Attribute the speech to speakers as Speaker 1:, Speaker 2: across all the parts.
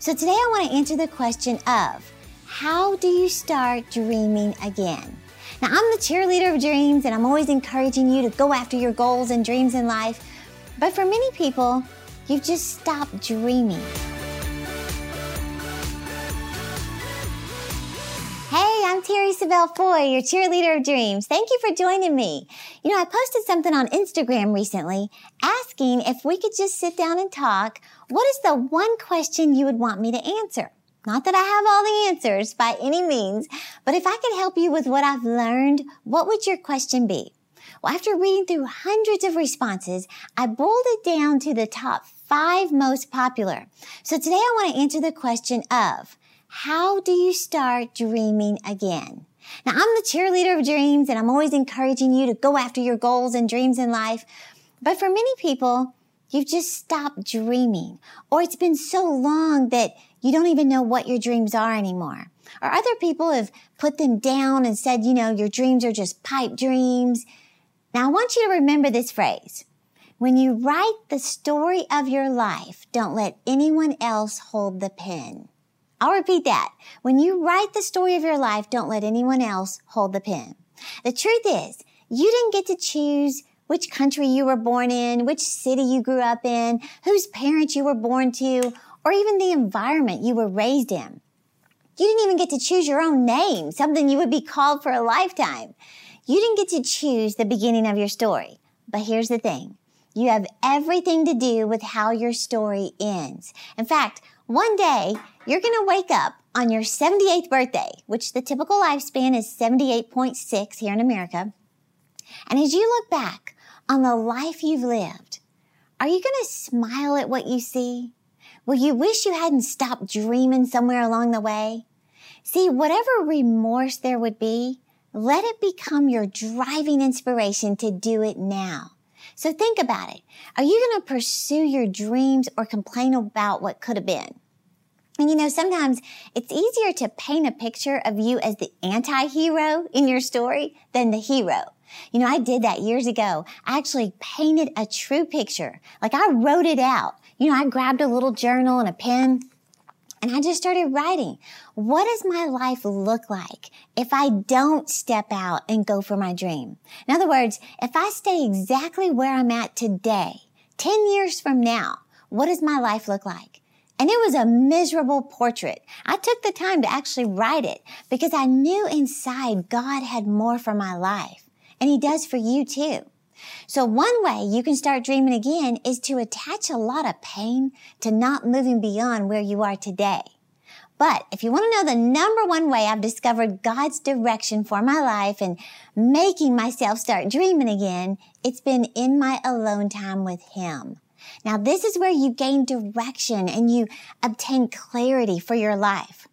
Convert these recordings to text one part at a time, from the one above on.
Speaker 1: So today I want to answer the question of how do you start dreaming again? Now, I'm the cheerleader of dreams and I'm always encouraging you to go after your goals and dreams in life. But for many people, you've just stopped dreaming. I'm Terri Savelle Foy, your cheerleader of dreams. Thank you for joining me. You know, I posted something on Instagram recently asking if we could just sit down and talk. What is the one question you would want me to answer? Not that I have all the answers by any means, but if I could help you with what I've learned, what would your question be? Well, after reading through hundreds of responses, I boiled it down to the top five most popular. So today I want to answer the question of, how do you start dreaming again? Now, I'm the cheerleader of dreams and I'm always encouraging you to go after your goals and dreams in life. But for many people, you've just stopped dreaming or it's been so long that you don't even know what your dreams are anymore. Or other people have put them down and said, you know, your dreams are just pipe dreams. Now I want you to remember this phrase. When you write the story of your life, don't let anyone else hold the pen. I'll repeat that. When you write the story of your life, don't let anyone else hold the pen. The truth is, you didn't get to choose which country you were born in, which city you grew up in, whose parents you were born to, or even the environment you were raised in. You didn't even get to choose your own name, something you would be called for a lifetime. You didn't get to choose the beginning of your story. But here's the thing. You have everything to do with how your story ends. In fact, one day you're going to wake up on your 78th birthday, which the typical lifespan is 78.6 here in America. And as you look back on the life you've lived, are you going to smile at what you see? Will you wish you hadn't stopped dreaming somewhere along the way? See, whatever remorse there would be, let it become your driving inspiration to do it now. So think about it. Are you going to pursue your dreams or complain about what could have been? And you know, sometimes it's easier to paint a picture of you as the anti-hero in your story than the hero. You know, I did that years ago. I actually painted a true picture. Like I wrote it out. You know, I grabbed a little journal and a pen and I just started writing. What does my life look like if I don't step out and go for my dream? In other words, if I stay exactly where I'm at today, 10 years from now, what does my life look like? And it was a miserable portrait. I took the time to actually write it because I knew inside God had more for my life. And he does for you too. So one way you can start dreaming again is to attach a lot of pain to not moving beyond where you are today. But if you want to know the number one way I've discovered God's direction for my life and making myself start dreaming again, it's been in my alone time with Him. Now this is where you gain direction and you obtain clarity for your life.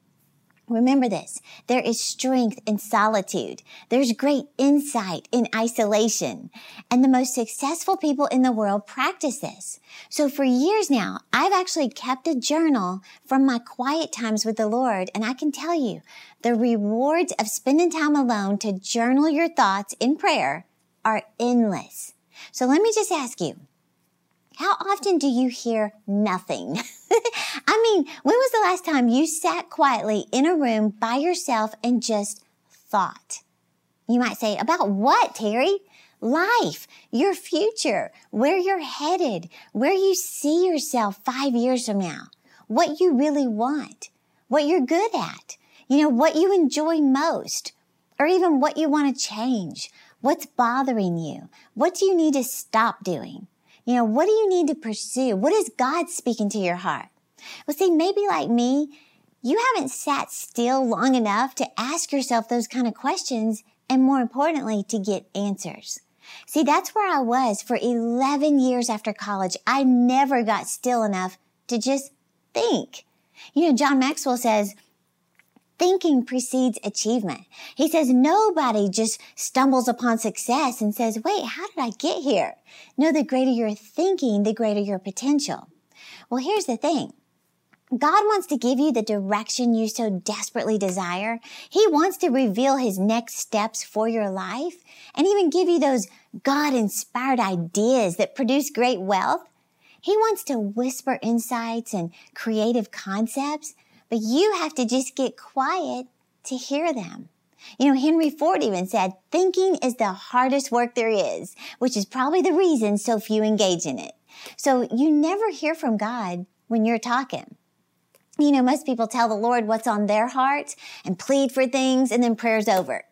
Speaker 1: Remember this. There is strength in solitude. There's great insight in isolation. And the most successful people in the world practice this. So for years now, I've actually kept a journal from my quiet times with the Lord. And I can tell you the rewards of spending time alone to journal your thoughts in prayer are endless. So let me just ask you, how often do you hear nothing? I mean, when was the last time you sat quietly in a room by yourself and just thought? You might say, about what, Terri? Life, your future, where you're headed, where you see yourself five years from now, what you really want, what you're good at, you know, what you enjoy most, or even what you want to change, what's bothering you, what do you need to stop doing? You know, what do you need to pursue? What is God speaking to your heart? Well, see, maybe like me, you haven't sat still long enough to ask yourself those kind of questions and more importantly, to get answers. See, that's where I was for 11 years after college. I never got still enough to just think. You know, John Maxwell says, thinking precedes achievement. He says nobody just stumbles upon success and says, wait, how did I get here? No, the greater your thinking, the greater your potential. Well, here's the thing. God wants to give you the direction you so desperately desire. He wants to reveal his next steps for your life and even give you those God inspired ideas that produce great wealth. He wants to whisper insights and creative concepts, but you have to just get quiet to hear them. You know, Henry Ford even said, thinking is the hardest work there is, which is probably the reason so few engage in it. So you never hear from God when you're talking. You know, most people tell the Lord what's on their heart and plead for things and then prayer's over.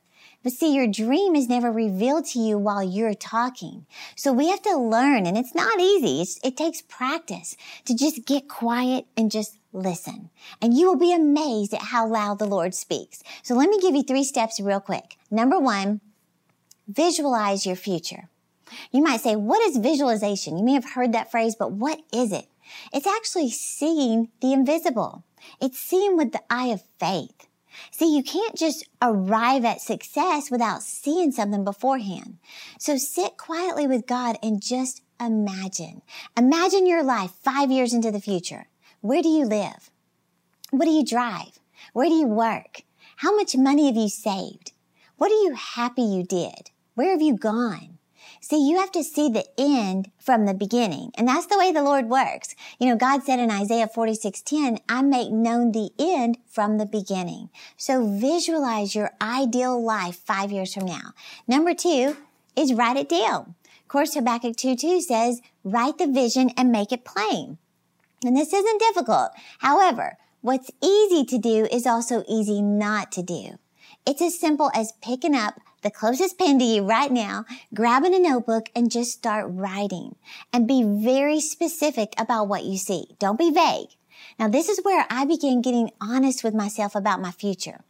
Speaker 1: But see, your dream is never revealed to you while you're talking. So we have to learn and it's not easy. It's, it takes practice to just get quiet and just listen. And you will be amazed at how loud the Lord speaks. So let me give you three steps real quick. Number one, visualize your future. You might say, what is visualization? You may have heard that phrase, but what is it? It's actually seeing the invisible. It's seeing with the eye of faith. See, you can't just arrive at success without seeing something beforehand. So sit quietly with God and just imagine. Imagine your life five years into the future. Where do you live? What do you drive? Where do you work? How much money have you saved? What are you happy you did? Where have you gone? See, you have to see the end from the beginning. And that's the way the Lord works. You know, God said in Isaiah 46:10, I make known the end from the beginning. So visualize your ideal life five years from now. Number two is write it down. Of course, Habakkuk 2:2 says, write the vision and make it plain. And this isn't difficult. However, what's easy to do is also easy not to do. It's as simple as picking up the closest pen to you right now, grabbing a notebook and just start writing and be very specific about what you see. Don't be vague. Now this is where I began getting honest with myself about my future.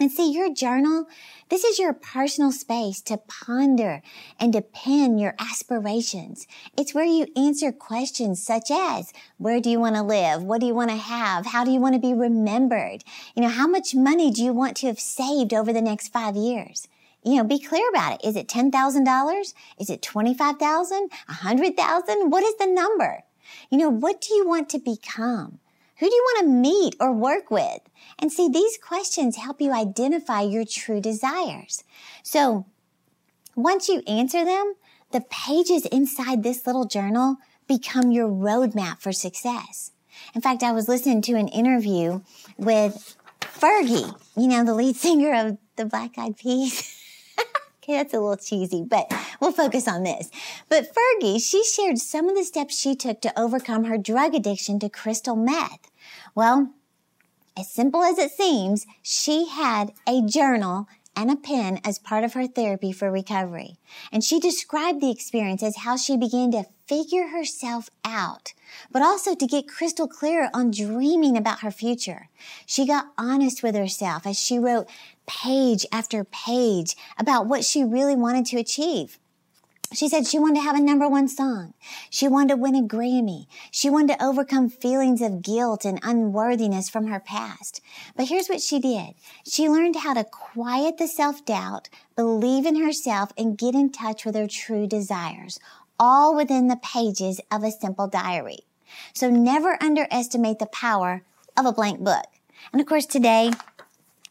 Speaker 1: And see, your journal, this is your personal space to ponder and to pen your aspirations. It's where you answer questions such as, where do you want to live? What do you want to have? How do you want to be remembered? You know, how much money do you want to have saved over the next five years? you know, be clear about it. Is it $10,000? Is it 25,000? 100,000? What is the number? You know, what do you want to become? Who do you want to meet or work with? And see, these questions help you identify your true desires. So once you answer them, the pages inside this little journal become your roadmap for success. In fact, I was listening to an interview with Fergie, you know, the lead singer of the Black Eyed Peas. Okay, that's a little cheesy, but we'll focus on this. But Fergie, she shared some of the steps she took to overcome her drug addiction to crystal meth. Well, as simple as it seems, she had a journal and a pen as part of her therapy for recovery. And she described the experience as how she began to figure herself out, but also to get crystal clear on dreaming about her future. She got honest with herself as she wrote page after page about what she really wanted to achieve. She said she wanted to have a number one song. She wanted to win a Grammy. She wanted to overcome feelings of guilt and unworthiness from her past. But here's what she did. She learned how to quiet the self-doubt, believe in herself, and get in touch with her true desires, all within the pages of a simple diary. So never underestimate the power of a blank book. And of course today,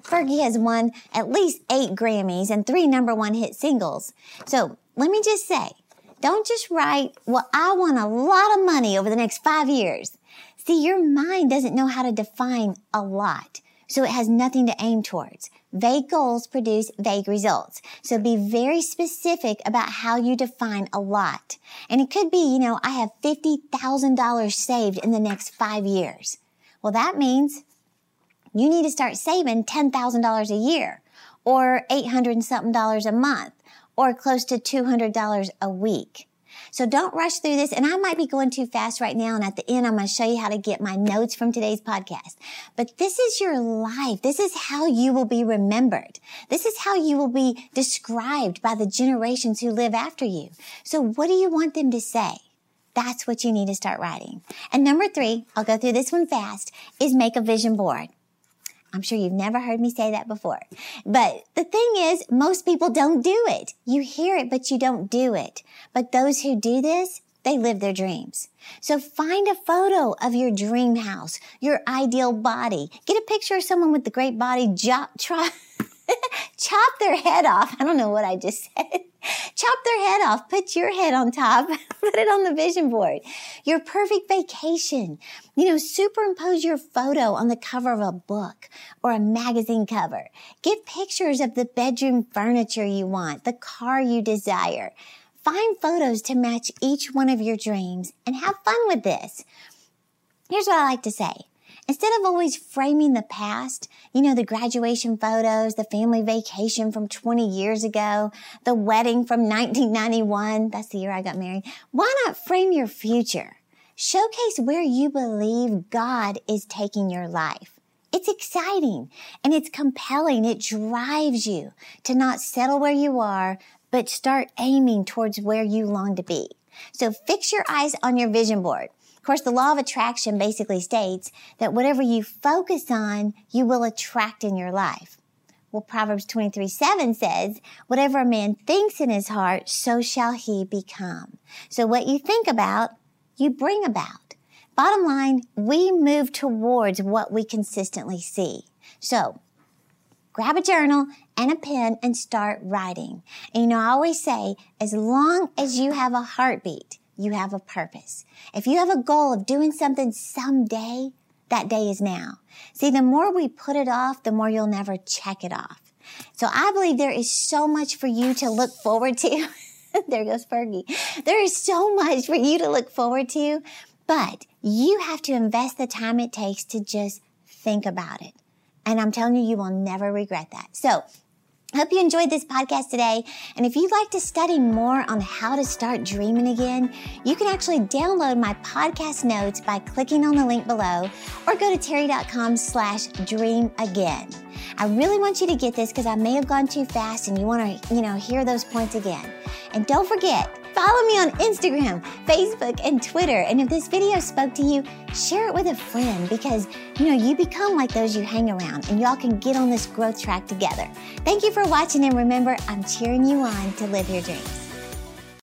Speaker 1: Fergie has won at least eight Grammys and three number one hit singles. So let me just say, don't just write, well, I want a lot of money over the next five years. See, your mind doesn't know how to define a lot. So it has nothing to aim towards. Vague goals produce vague results. So be very specific about how you define a lot. And it could be, you know, I have $50,000 saved in the next five years. Well, that means you need to start saving $10,000 a year or 800 and something dollars a month or close to $200 a week. So don't rush through this. And I might be going too fast right now. And at the end, I'm going to show you how to get my notes from today's podcast. But this is your life. This is how you will be remembered. This is how you will be described by the generations who live after you. So what do you want them to say? That's what you need to start writing. And number three, I'll go through this one fast, is make a vision board. I'm sure you've never heard me say that before. But the thing is, most people don't do it. You hear it, but you don't do it. But those who do this, they live their dreams. So find a photo of your dream house, your ideal body. Get a picture of someone with the great body. Jo- try, chop their head off. I don't know what I just said. chop their head off. Put your head on top. Put it on the vision board. Your perfect vacation. You know, superimpose your photo on the cover of a book or a magazine cover. Get pictures of the bedroom furniture you want, the car you desire. Find photos to match each one of your dreams and have fun with this. Here's what I like to say. Instead of always framing the past, you know, the graduation photos, the family vacation from 20 years ago, the wedding from 1991, that's the year I got married, why not frame your future? Showcase where you believe God is taking your life. It's exciting and it's compelling. It drives you to not settle where you are, but start aiming towards where you long to be. So fix your eyes on your vision board. Course, the law of attraction basically states that whatever you focus on, you will attract in your life. Well, Proverbs 23 7 says, whatever a man thinks in his heart, so shall he become. So what you think about, you bring about. Bottom line, we move towards what we consistently see. So grab a journal and a pen and start writing. And you know, I always say, as long as you have a heartbeat, you have a purpose. If you have a goal of doing something someday, that day is now. See, the more we put it off, the more you'll never check it off. So I believe there is so much for you to look forward to. there goes Fergie. There is so much for you to look forward to, but you have to invest the time it takes to just think about it. And I'm telling you, you will never regret that. So Hope you enjoyed this podcast today. And if you'd like to study more on how to start dreaming again, you can actually download my podcast notes by clicking on the link below or go to terri.com slash dream again. I really want you to get this because I may have gone too fast and you want to, you know, hear those points again. And don't forget, follow me on Instagram, Facebook, and Twitter. And if this video spoke to you, share it with a friend because, you know, you become like those you hang around and y'all can get on this growth track together. Thank you for watching and remember, I'm cheering you on to live your dreams.